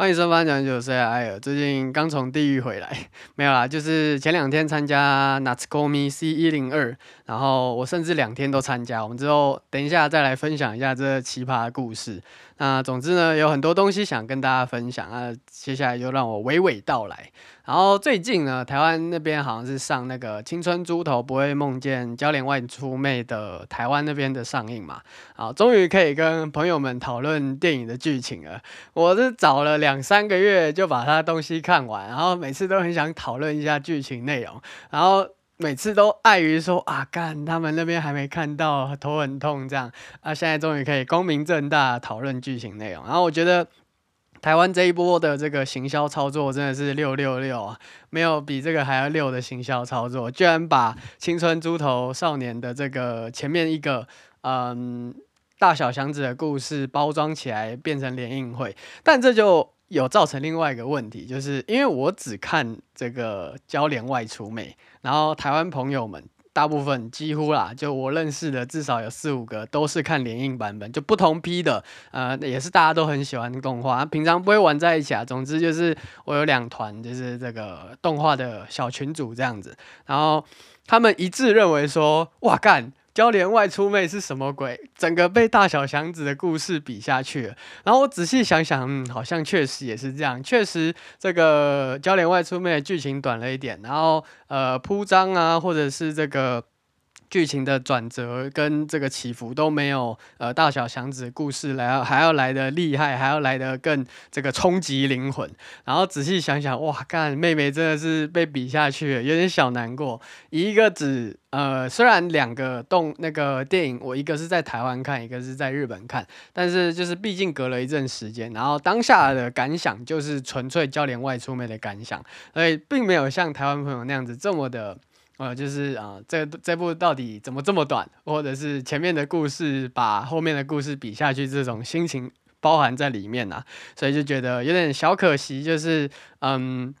欢迎收看讲九岁艾尔，最近刚从地狱回来，没有啦，就是前两天参加 Natsumi C 一零二，然后我甚至两天都参加，我们之后等一下再来分享一下这奇葩故事。那总之呢，有很多东西想跟大家分享，啊接下来就让我娓娓道来。然后最近呢，台湾那边好像是上那个《青春猪头不会梦见娇脸外出妹》的台湾那边的上映嘛，啊，终于可以跟朋友们讨论电影的剧情了。我是找了两三个月就把他东西看完，然后每次都很想讨论一下剧情内容，然后每次都碍于说啊，干他们那边还没看到，头很痛这样啊，现在终于可以光明正大讨论剧情内容。然后我觉得台湾这一波的这个行销操作真的是六六六啊，没有比这个还要六的行销操作，居然把青春猪头少年的这个前面一个嗯大小祥子的故事包装起来变成联映会，但这就有造成另外一个问题，就是因为我只看这个娇脸外出妹。然后台湾朋友们大部分几乎啦，就我认识的至少有四五个都是看联映版本，就不同批的，呃，也是大家都很喜欢动画，平常不会玩在一起啊。总之就是我有两团，就是这个动画的小群组这样子，然后他们一致认为说，哇干！娇脸外出妹是什么鬼？整个被大小祥子的故事比下去了。然后我仔细想想，嗯，好像确实也是这样。确实，这个娇脸外出妹剧情短了一点，然后呃，铺张啊，或者是这个。剧情的转折跟这个起伏都没有呃大小祥子故事来要还要来得厉害，还要来得更这个冲击灵魂。然后仔细想想，哇，干妹妹真的是被比下去了，有点小难过。一个只呃，虽然两个动那个电影，我一个是在台湾看，一个是在日本看，但是就是毕竟隔了一阵时间，然后当下的感想就是纯粹娇脸外出妹的感想，所以并没有像台湾朋友那样子这么的。呃，就是啊、这这部到底怎么这么短，或者是前面的故事把后面的故事比下去，这种心情包含在里面啊，所以就觉得有点小可惜，就是嗯。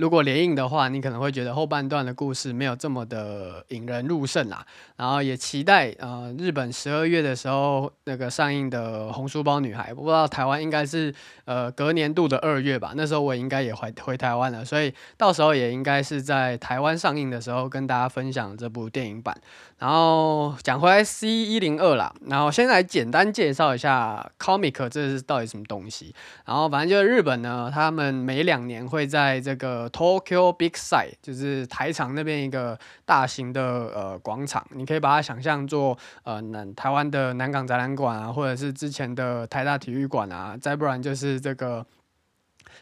如果连映的话，你可能会觉得后半段的故事没有这么的引人入胜啦。然后也期待呃日本十二月的时候那个上映的《红书包女孩》，不知道台湾应该是呃隔年度的二月吧。那时候我应该也回回台湾了，所以到时候也应该是在台湾上映的时候跟大家分享这部电影版。然后讲回来 C 一零二啦，然后先来简单介绍一下 Comic 这是到底什么东西。然后反正就是日本呢，他们每两年会在这个 Tokyo Big Site，就是台场那边一个大型的呃广场，你可以把它想象做呃南台湾的南港展览馆啊，或者是之前的台大体育馆啊，再不然就是这个。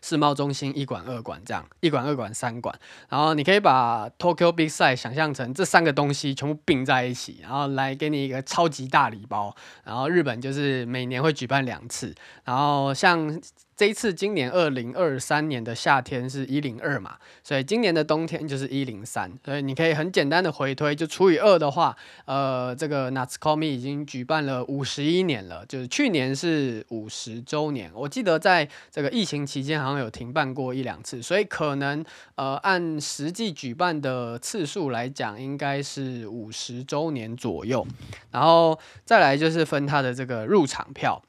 世贸中心一馆、二馆这样，一馆、二馆、三馆，然后你可以把 Tokyo Big Size 想象成这三个东西全部并在一起，然后来给你一个超级大礼包。然后日本就是每年会举办两次，然后像。这一次今年二零二三年的夏天是一零二嘛，所以今年的冬天就是一零三，所以你可以很简单的回推，就除以二的话，呃，这个 Natsukomi 已经举办了五十一年了，就是去年是五十周年，我记得在这个疫情期间好像有停办过一两次，所以可能呃按实际举办的次数来讲，应该是五十周年左右，然后再来就是分它的这个入场票。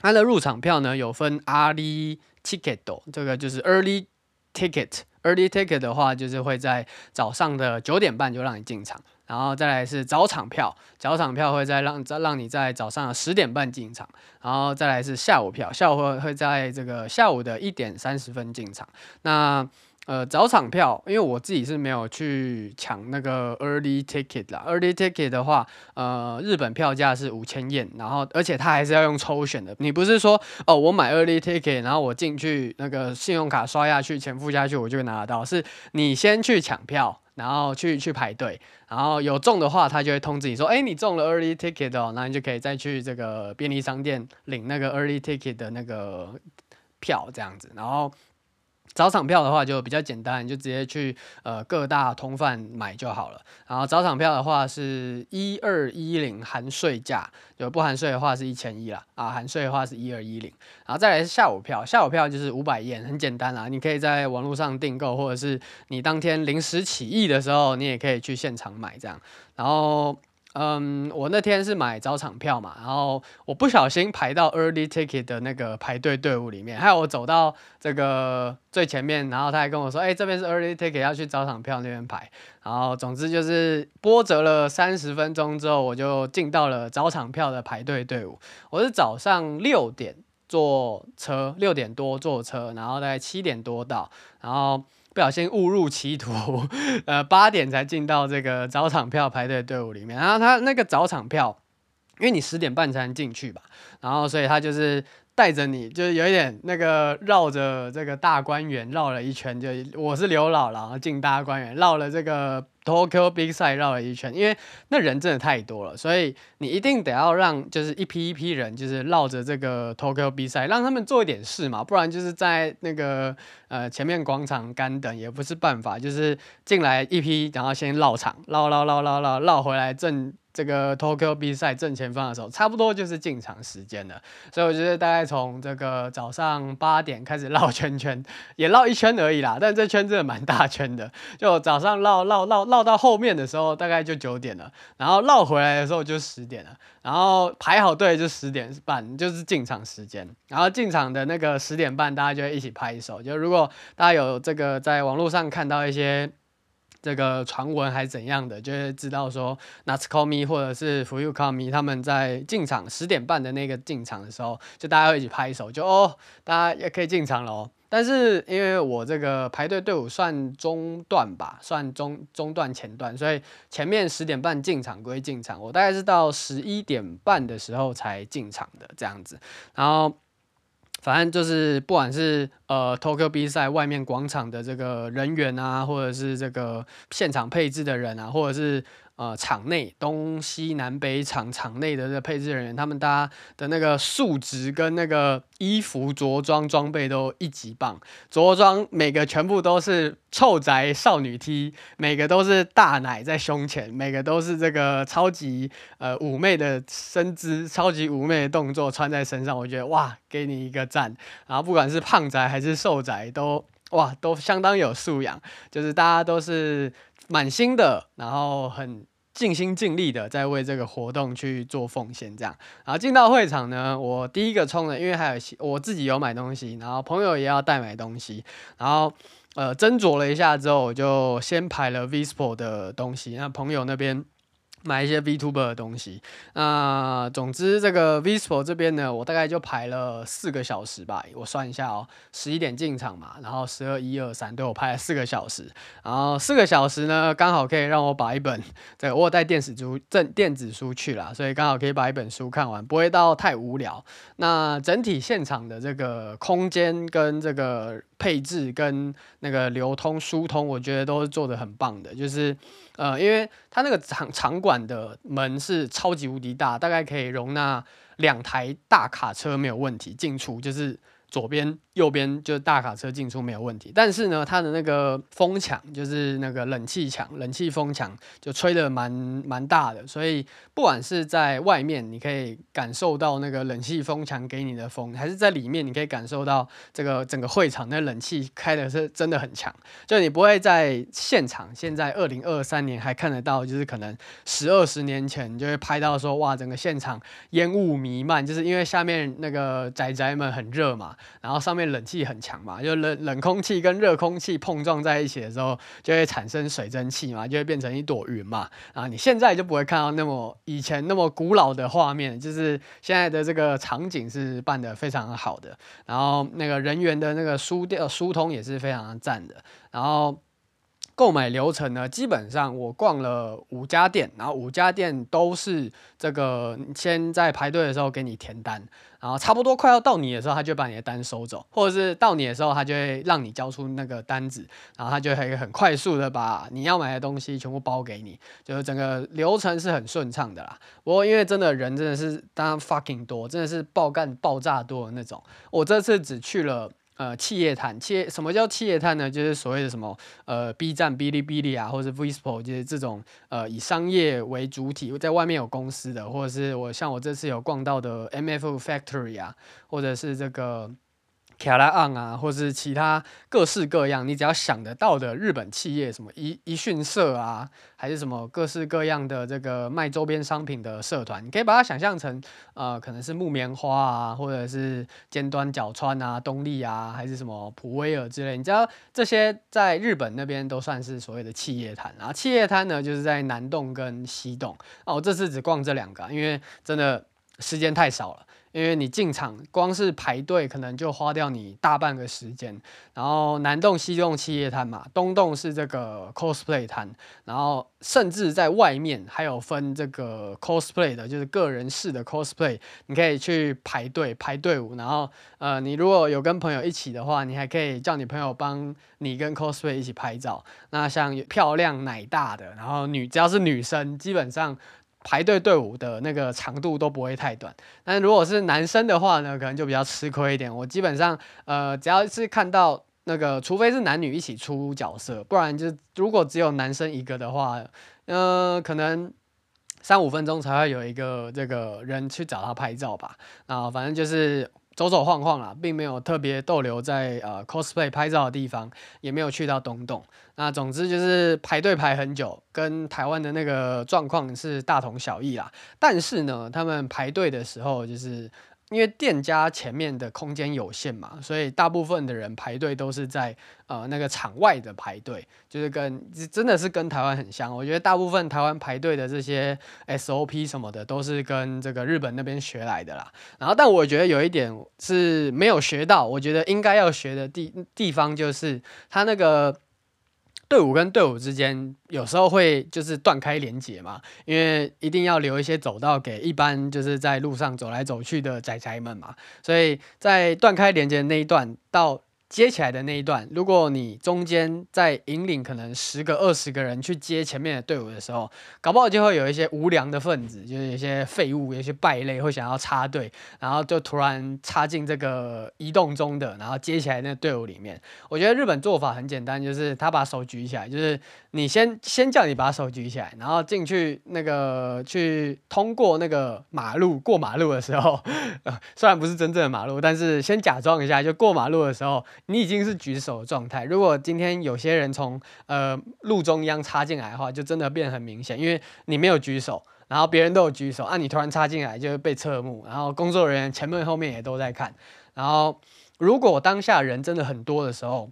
它的入场票呢，有分 early ticket，这个就是 early ticket。early ticket 的话，就是会在早上的九点半就让你进场，然后再来是早场票，早场票会在让让你在早上十点半进场，然后再来是下午票，下午会会在这个下午的一点三十分进场。那呃，早场票，因为我自己是没有去抢那个 early ticket 啦。early ticket 的话，呃，日本票价是五千 y 然后而且它还是要用抽选的。你不是说哦，我买 early ticket，然后我进去那个信用卡刷下去，钱付下去，我就拿得到。是你先去抢票，然后去去排队，然后有中的话，他就会通知你说，哎，你中了 early ticket 哦，那你就可以再去这个便利商店领那个 early ticket 的那个票，这样子，然后。早场票的话就比较简单，就直接去呃各大通贩买就好了。然后早场票的话是一二一零含税价，就不含税的话是一千一啦，啊含税的话是一二一零。然后再来是下午票，下午票就是五百元，很简单啦，你可以在网络上订购，或者是你当天临时起意的时候，你也可以去现场买这样。然后嗯，我那天是买早场票嘛，然后我不小心排到 early ticket 的那个排队队伍里面，还有我走到这个最前面，然后他还跟我说，哎，这边是 early ticket，要去早场票那边排。然后总之就是波折了三十分钟之后，我就进到了早场票的排队队伍。我是早上六点坐车，六点多坐车，然后大概七点多到，然后。不小心误入歧途，呃，八点才进到这个早场票排队队伍里面。然后他那个早场票，因为你十点半才能进去吧，然后所以他就是。带着你，就是有一点那个绕着这个大观园绕了一圈，就我是刘姥姥进大观园绕了这个 Tokyo Big 赛绕了一圈，因为那人真的太多了，所以你一定得要让就是一批一批人就是绕着这个 Tokyo Big 赛让他们做一点事嘛，不然就是在那个呃前面广场干等也不是办法，就是进来一批，然后先绕场绕绕绕绕绕绕回来正。这个 Tokyo 比赛正前方的时候，差不多就是进场时间了，所以我觉得大概从这个早上八点开始绕圈圈，也绕一圈而已啦，但这圈真的蛮大圈的。就早上绕绕绕绕绕到后面的时候，大概就九点了，然后绕回来的时候就十点了，然后排好队就十点半，就是进场时间。然后进场的那个十点半，大家就会一起拍手。就如果大家有这个在网络上看到一些。这个传闻还是怎样的，就会知道说，Natsukomi 或者是 Fuyukami 他们在进场十点半的那个进场的时候，就大家会一起拍手，就哦，大家也可以进场了哦。但是因为我这个排队队伍算中段吧，算中中段前段，所以前面十点半进场归进场，我大概是到十一点半的时候才进场的这样子，然后。反正就是，不管是呃，Tokyo 比赛外面广场的这个人员啊，或者是这个现场配置的人啊，或者是。呃，场内东西南北场场内的这配置人员，他们大家的那个素质跟那个衣服着装装备都一级棒，着装每个全部都是臭宅少女 T，每个都是大奶在胸前，每个都是这个超级呃妩媚的身姿，超级妩媚的动作穿在身上，我觉得哇，给你一个赞。然后不管是胖宅还是瘦宅，都哇都相当有素养，就是大家都是。满心的，然后很尽心尽力的在为这个活动去做奉献，这样。然后进到会场呢，我第一个冲的，因为还有我自己有买东西，然后朋友也要带买东西，然后呃斟酌了一下之后，我就先排了 Vispo 的东西，那朋友那边。买一些 VTuber 的东西，那总之这个 Vspo 这边呢，我大概就排了四个小时吧，我算一下哦，十一点进场嘛，然后十二一二三，对，我排了四个小时，然后四个小时呢，刚好可以让我把一本，对，我有带电子书，正电子书去了，所以刚好可以把一本书看完，不会到太无聊。那整体现场的这个空间跟这个配置跟那个流通疏通，我觉得都是做得很棒的，就是。呃，因为它那个场场馆的门是超级无敌大，大概可以容纳两台大卡车没有问题进出，就是。左边、右边就大卡车进出没有问题，但是呢，它的那个风墙就是那个冷气墙、冷气风墙就吹得蛮蛮大的，所以不管是在外面，你可以感受到那个冷气风墙给你的风，还是在里面，你可以感受到这个整个会场的冷气开的是真的很强，就你不会在现场，现在二零二三年还看得到，就是可能十二十年前就会拍到说哇，整个现场烟雾弥漫，就是因为下面那个宅宅们很热嘛。然后上面冷气很强嘛，就冷冷空气跟热空气碰撞在一起的时候，就会产生水蒸气嘛，就会变成一朵云嘛。啊你现在就不会看到那么以前那么古老的画面，就是现在的这个场景是办得非常好的。然后那个人员的那个输掉疏通也是非常赞的。然后。购买流程呢，基本上我逛了五家店，然后五家店都是这个先在排队的时候给你填单，然后差不多快要到你的时候，他就把你的单收走，或者是到你的时候，他就会让你交出那个单子，然后他就会很快速的把你要买的东西全部包给你，就是整个流程是很顺畅的啦。不过因为真的人真的是当然 fucking 多，真的是爆干爆炸多的那种，我这次只去了。呃，企业碳，企业什么叫企业碳呢？就是所谓的什么呃，B 站、哔哩哔哩啊，或者 Vispo，就是这种呃以商业为主体，在外面有公司的，或者是我像我这次有逛到的 MF Factory 啊，或者是这个卡拉昂啊，或是其他各式各样，你只要想得到的日本企业，什么一一讯社啊，还是什么各式各样的这个卖周边商品的社团，你可以把它想象成，呃，可能是木棉花啊，或者是尖端角川啊、东丽啊，还是什么普威尔之类，你知道这些在日本那边都算是所谓的企业摊。然后企业摊呢，就是在南洞跟西洞。哦，我这次只逛这两个，因为真的时间太少了。因为你进场光是排队，可能就花掉你大半个时间。然后南洞、西洞企业摊嘛，东洞是这个 cosplay 摊，然后甚至在外面还有分这个 cosplay 的，就是个人式的 cosplay，你可以去排队排队伍。然后呃，你如果有跟朋友一起的话，你还可以叫你朋友帮你跟 cosplay 一起拍照。那像漂亮奶大的，然后女只要是女生，基本上。排队队伍的那个长度都不会太短，但如果是男生的话呢，可能就比较吃亏一点。我基本上，呃，只要是看到那个，除非是男女一起出角色，不然就如果只有男生一个的话，嗯，可能三五分钟才会有一个这个人去找他拍照吧。啊，反正就是。走走晃晃啦，并没有特别逗留在呃 cosplay 拍照的地方，也没有去到东洞。那总之就是排队排很久，跟台湾的那个状况是大同小异啦。但是呢，他们排队的时候就是。因为店家前面的空间有限嘛，所以大部分的人排队都是在呃那个场外的排队，就是跟真的是跟台湾很像。我觉得大部分台湾排队的这些 SOP 什么的都是跟这个日本那边学来的啦。然后，但我觉得有一点是没有学到，我觉得应该要学的地地方就是他那个。队伍跟队伍之间有时候会就是断开连接嘛，因为一定要留一些走道给一般就是在路上走来走去的仔仔们嘛，所以在断开连接的那一段到。接起来的那一段，如果你中间在引领可能十个、二十个人去接前面的队伍的时候，搞不好就会有一些无良的分子，就是有些废物、有些败类会想要插队，然后就突然插进这个移动中的，然后接起来那队伍里面。我觉得日本做法很简单，就是他把手举起来，就是你先先叫你把手举起来，然后进去那个去通过那个马路过马路的时候，呃，虽然不是真正的马路，但是先假装一下，就过马路的时候。你已经是举手的状态。如果今天有些人从呃路中央插进来的话，就真的变得很明显，因为你没有举手，然后别人都有举手，啊，你突然插进来就会被侧目，然后工作人员前面后面也都在看，然后如果当下人真的很多的时候。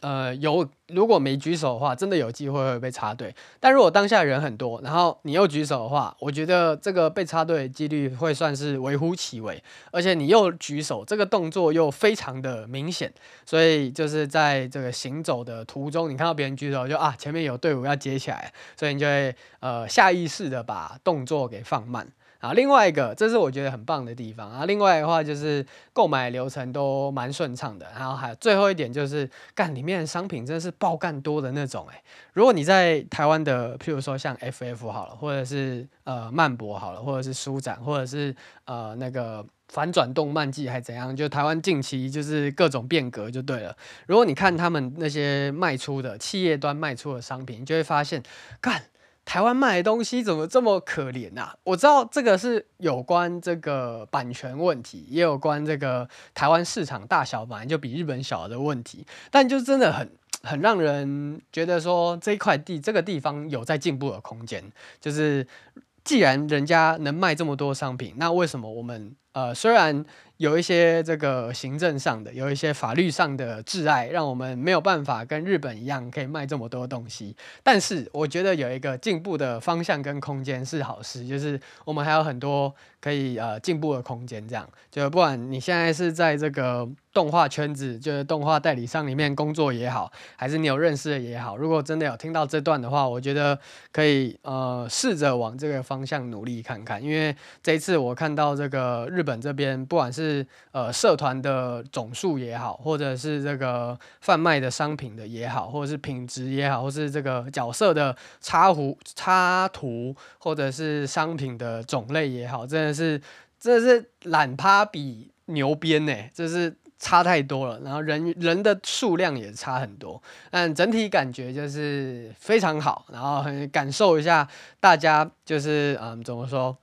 呃，有如果没举手的话，真的有机会会被插队。但如果当下人很多，然后你又举手的话，我觉得这个被插队的几率会算是微乎其微。而且你又举手，这个动作又非常的明显，所以就是在这个行走的途中，你看到别人举手就啊，前面有队伍要接起来，所以你就会呃下意识的把动作给放慢。啊，另外一个，这是我觉得很棒的地方啊。另外的话就是购买流程都蛮顺畅的，然后还有最后一点就是，干里面的商品真的是爆干多的那种诶。如果你在台湾的，譬如说像 FF 好了，或者是呃漫博好了，或者是书展，或者是呃那个反转动漫季还怎样，就台湾近期就是各种变革就对了。如果你看他们那些卖出的企业端卖出的商品，你就会发现，干。台湾卖的东西怎么这么可怜啊？我知道这个是有关这个版权问题，也有关这个台湾市场大小本来就比日本小的问题，但就真的很很让人觉得说这一块地这个地方有在进步的空间。就是既然人家能卖这么多商品，那为什么我们呃虽然。有一些这个行政上的，有一些法律上的窒碍，让我们没有办法跟日本一样可以卖这么多东西。但是我觉得有一个进步的方向跟空间是好事，就是我们还有很多可以呃进步的空间。这样，就不管你现在是在这个动画圈子，就是动画代理商里面工作也好，还是你有认识的也好，如果真的有听到这段的话，我觉得可以呃试着往这个方向努力看看。因为这一次我看到这个日日本这边，不管是呃，社团的总数也好，或者是这个贩卖的商品的也好，或者是品质也好，或是这个角色的插图、插图，或者是商品的种类也好，真的是真的是懒趴比牛鞭呢，就是差太多了。然后人人的数量也差很多，但整体感觉就是非常好。然后很感受一下大家就是嗯，怎么说？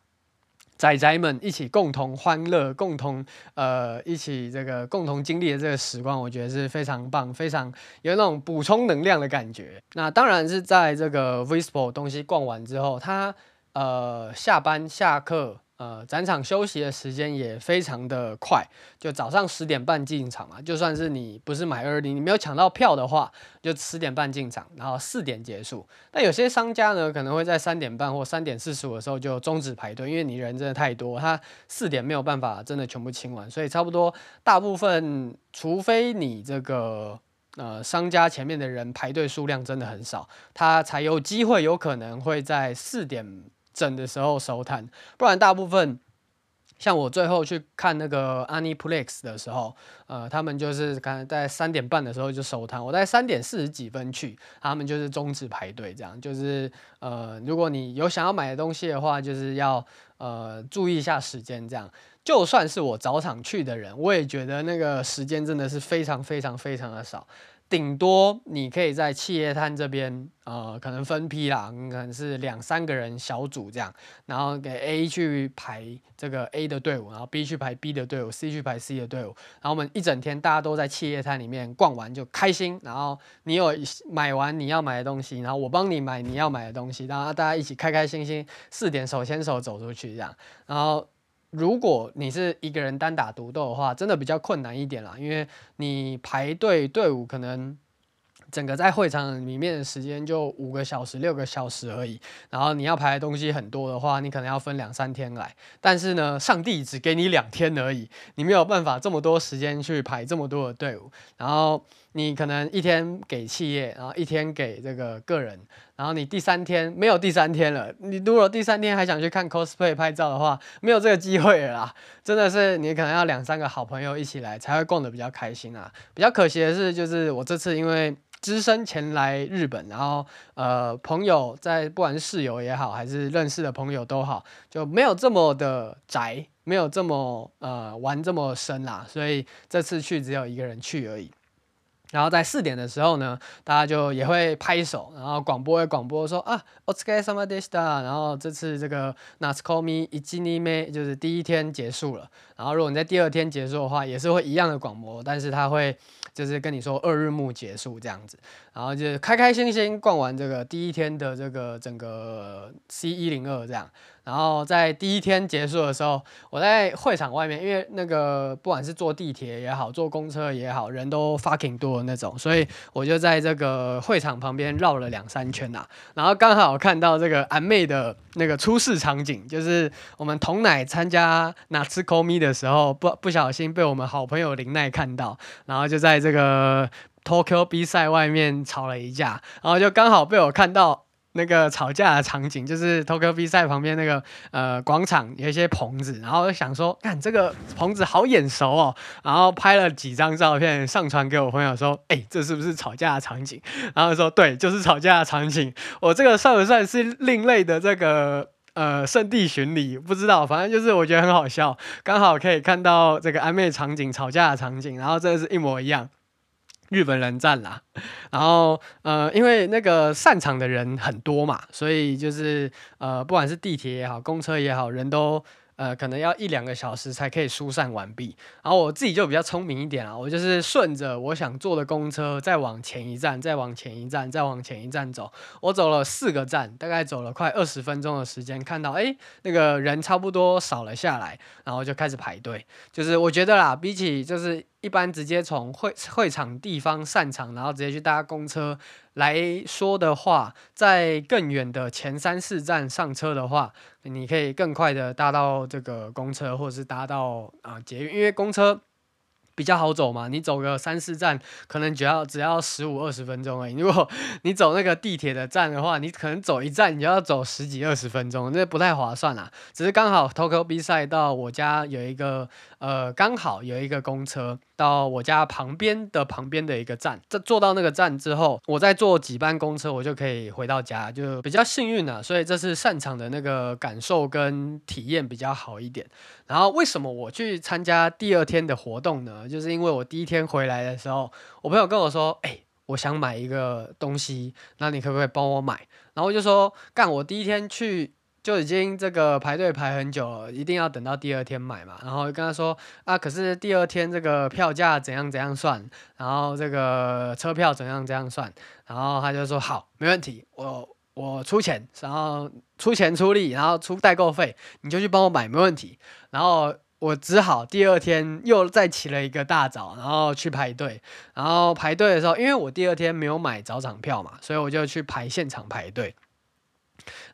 仔仔们一起共同欢乐，共同呃一起这个共同经历的这个时光，我觉得是非常棒，非常有那种补充能量的感觉。那当然是在这个 Vispo 东西逛完之后，他呃下班下课。呃，展场休息的时间也非常的快，就早上十点半进场嘛。就算是你不是买二零，你没有抢到票的话，就十点半进场，然后四点结束。但有些商家呢，可能会在三点半或三点四十五的时候就终止排队，因为你人真的太多，他四点没有办法真的全部清完，所以差不多大部分，除非你这个呃商家前面的人排队数量真的很少，他才有机会有可能会在四点。整的时候收摊，不然大部分像我最后去看那个 Aniplex 的时候，呃，他们就是可能在三点半的时候就收摊，我在三点四十几分去，他们就是终止排队，这样。就是呃，如果你有想要买的东西的话，就是要呃注意一下时间，这样。就算是我早场去的人，我也觉得那个时间真的是非常非常非常的少。顶多你可以在企业摊这边，呃，可能分批啦，可能是两三个人小组这样，然后给 A 去排这个 A 的队伍，然后 B 去排 B 的队伍，C 去排 C 的队伍，然后我们一整天大家都在企业摊里面逛完就开心，然后你有买完你要买的东西，然后我帮你买你要买的东西，然后大家一起开开心心四点手牵手走出去这样，然后。如果你是一个人单打独斗的话，真的比较困难一点啦，因为你排队队伍可能。整个在会场里面的时间就五个小时、六个小时而已。然后你要排的东西很多的话，你可能要分两三天来。但是呢，上帝只给你两天而已，你没有办法这么多时间去排这么多的队伍。然后你可能一天给企业，然后一天给这个个人。然后你第三天没有第三天了。你如果第三天还想去看 cosplay 拍照的话，没有这个机会了啦。真的是你可能要两三个好朋友一起来才会逛得比较开心啊。比较可惜的是，就是我这次因为。只身前来日本，然后呃，朋友在不管是室友也好，还是认识的朋友都好，就没有这么的宅，没有这么呃玩这么深啦，所以这次去只有一个人去而已。然后在四点的时候呢，大家就也会拍手，然后广播会广播说啊，お疲れ様でした。然后这次这个夏コミ一日目就是第一天结束了。然后如果你在第二天结束的话，也是会一样的广播，但是他会就是跟你说二日目结束这样子。然后就开开心心逛完这个第一天的这个整个 C 一零二这样。 然后在第一天结束的时候，我在会场外面，因为那个不管是坐地铁也好，坐公车也好，人都 fucking 多的那种，所以我就在这个会场旁边绕了两三圈呐、啊。然后刚好看到这个安妹的那个出事场景，就是我们童奶参加那次 call me 的时候，不不小心被我们好朋友林奈看到，然后就在这个 Tokyo 比赛外面吵了一架，然后就刚好被我看到。那个吵架的场景，就是 Tokyo 比赛旁边那个呃广场有一些棚子，然后就想说，看这个棚子好眼熟哦，然后拍了几张照片上传给我朋友说，哎、这是不是吵架的场景？然后说对，就是吵架的场景。我这个算不算是另类的这个呃圣地巡礼？不知道，反正就是我觉得很好笑，刚好可以看到这个暧昧场景、吵架的场景，然后真的是一模一样。日本人站啦，然后呃，因为那个散场的人很多嘛，所以就是呃，不管是地铁也好，公车也好，人都。呃，可能要一两个小时才可以疏散完毕。然后我自己就比较聪明一点啊，我就是顺着我想坐的公车，再往前一站，再往前一站，再往前一站走。我走了四个站，大概走了快二十分钟的时间，看到哎，那个人差不多少了下来，然后就开始排队。就是我觉得啦，比起就是一般直接从会会场地方散场，然后直接去搭公车。来说的话，在更远的前三四站上车的话，你可以更快的搭到这个公车，或者是搭到啊捷运，因为公车。比较好走嘛，你走个三四站，可能只要只要十五二十分钟而已。如果你走那个地铁的站的话，你可能走一站你就要走十几二十分钟，那不太划算啦。只是刚好 Tokyo 比赛到我家有一个呃，刚好有一个公车到我家旁边的旁边的一个站，这坐到那个站之后，我再坐几班公车，我就可以回到家，就比较幸运了。所以这次散场的那个感受跟体验比较好一点。然后为什么我去参加第二天的活动呢？就是因为我第一天回来的时候，我朋友跟我说：“哎，我想买一个东西，那你可不可以帮我买？”然后我就说：“干，我第一天去。”就已经这个排队排很久了，一定要等到第二天买嘛。然后跟他说啊，可是第二天这个票价怎样怎样算，然后这个车票怎样怎样算，然后他就说好，没问题，我我出钱，然后出钱出力，然后出代购费，你就去帮我买，没问题。然后。我只好第二天又再起了一个大早，然后去排队。然后排队的时候，因为我第二天没有买早场票嘛，所以我就去排现场排队。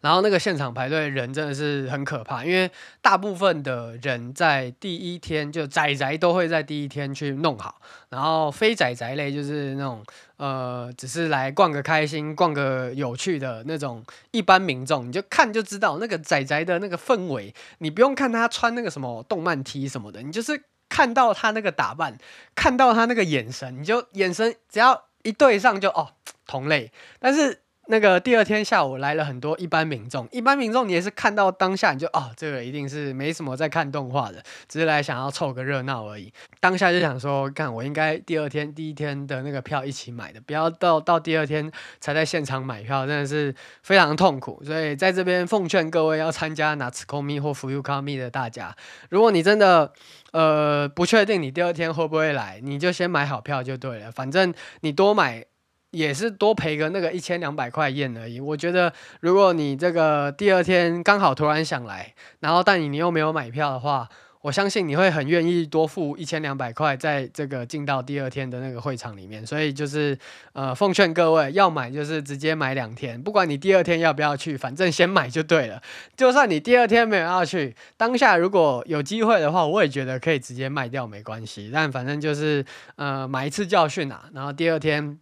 然后那个现场排队人真的是很可怕，因为大部分的人在第一天就宅宅都会在第一天去弄好，然后非宅宅类就是那种呃，只是来逛个开心、逛个有趣的那种一般民众，你就看就知道那个宅宅的那个氛围，你不用看他穿那个什么动漫 T 什么的，你就是看到他那个打扮，看到他那个眼神，你就眼神只要一对上就哦，同类，但是。那个第二天下午来了很多一般民众，一般民众你也是看到当下你就哦，这个一定是没什么在看动画的，只是来想要凑个热闹而已。当下就想说，看我应该第二天第一天的那个票一起买的，不要到到第二天才在现场买票，真的是非常痛苦。所以在这边奉劝各位要参加 Natsukomi 或 Fuyukami 的大家，如果你真的呃不确定你第二天会不会来，你就先买好票就对了，反正你多买。也是多赔个那个一千两百块验而已。我觉得，如果你这个第二天刚好突然想来，然后但你你又没有买票的话，我相信你会很愿意多付一千两百块，在这个进到第二天的那个会场里面。所以就是呃，奉劝各位要买就是直接买两天，不管你第二天要不要去，反正先买就对了。就算你第二天没有要去，当下如果有机会的话，我也觉得可以直接卖掉没关系。但反正就是呃，买一次教训啊，然后第二天。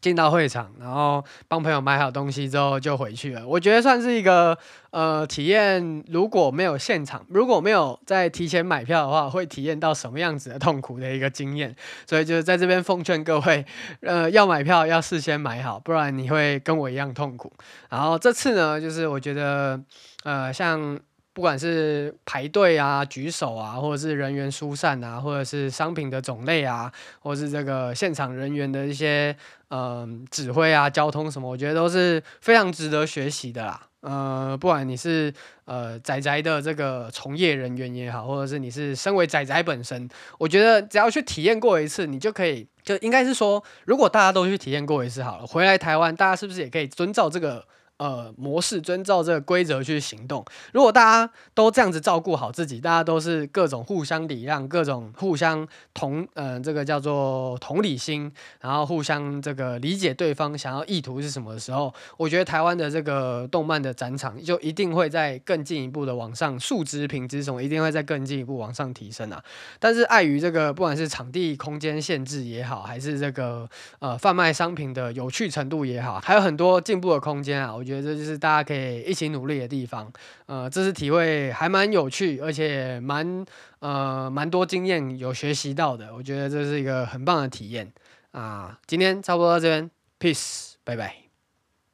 进到会场，然后帮朋友买好东西之后就回去了。我觉得算是一个呃体验。如果没有现场，如果没有在提前买票的话，会体验到什么样子的痛苦的一个经验。所以就是在这边奉劝各位，呃，要买票要事先买好，不然你会跟我一样痛苦。然后这次呢，就是我觉得呃像。不管是排队啊、举手啊，或者是人员疏散啊，或者是商品的种类啊，或是这个现场人员的一些嗯、呃、指挥啊、交通什么，我觉得都是非常值得学习的啦。呃，不管你是呃仔仔的这个从业人员也好，或者是你是身为仔仔本身，我觉得只要去体验过一次，你就可以，就应该是说，如果大家都去体验过一次好了，回来台湾，大家是不是也可以遵照这个？呃，模式遵照这个规则去行动。如果大家都这样子照顾好自己，大家都是各种互相礼让，各种互相同，呃，这个叫做同理心，然后互相这个理解对方想要意图是什么的时候，我觉得台湾的这个动漫的展场就一定会在更进一步的往上，数值品质什么一定会再更进一步往上提升啊。但是碍于这个不管是场地空间限制也好，还是这个呃贩卖商品的有趣程度也好，还有很多进步的空间啊。觉得这就是大家可以一起努力的地方，呃，这次体会还蛮有趣，而且蛮呃蛮多经验有学习到的，我觉得这是一个很棒的体验啊。今天差不多到这边，peace，拜拜。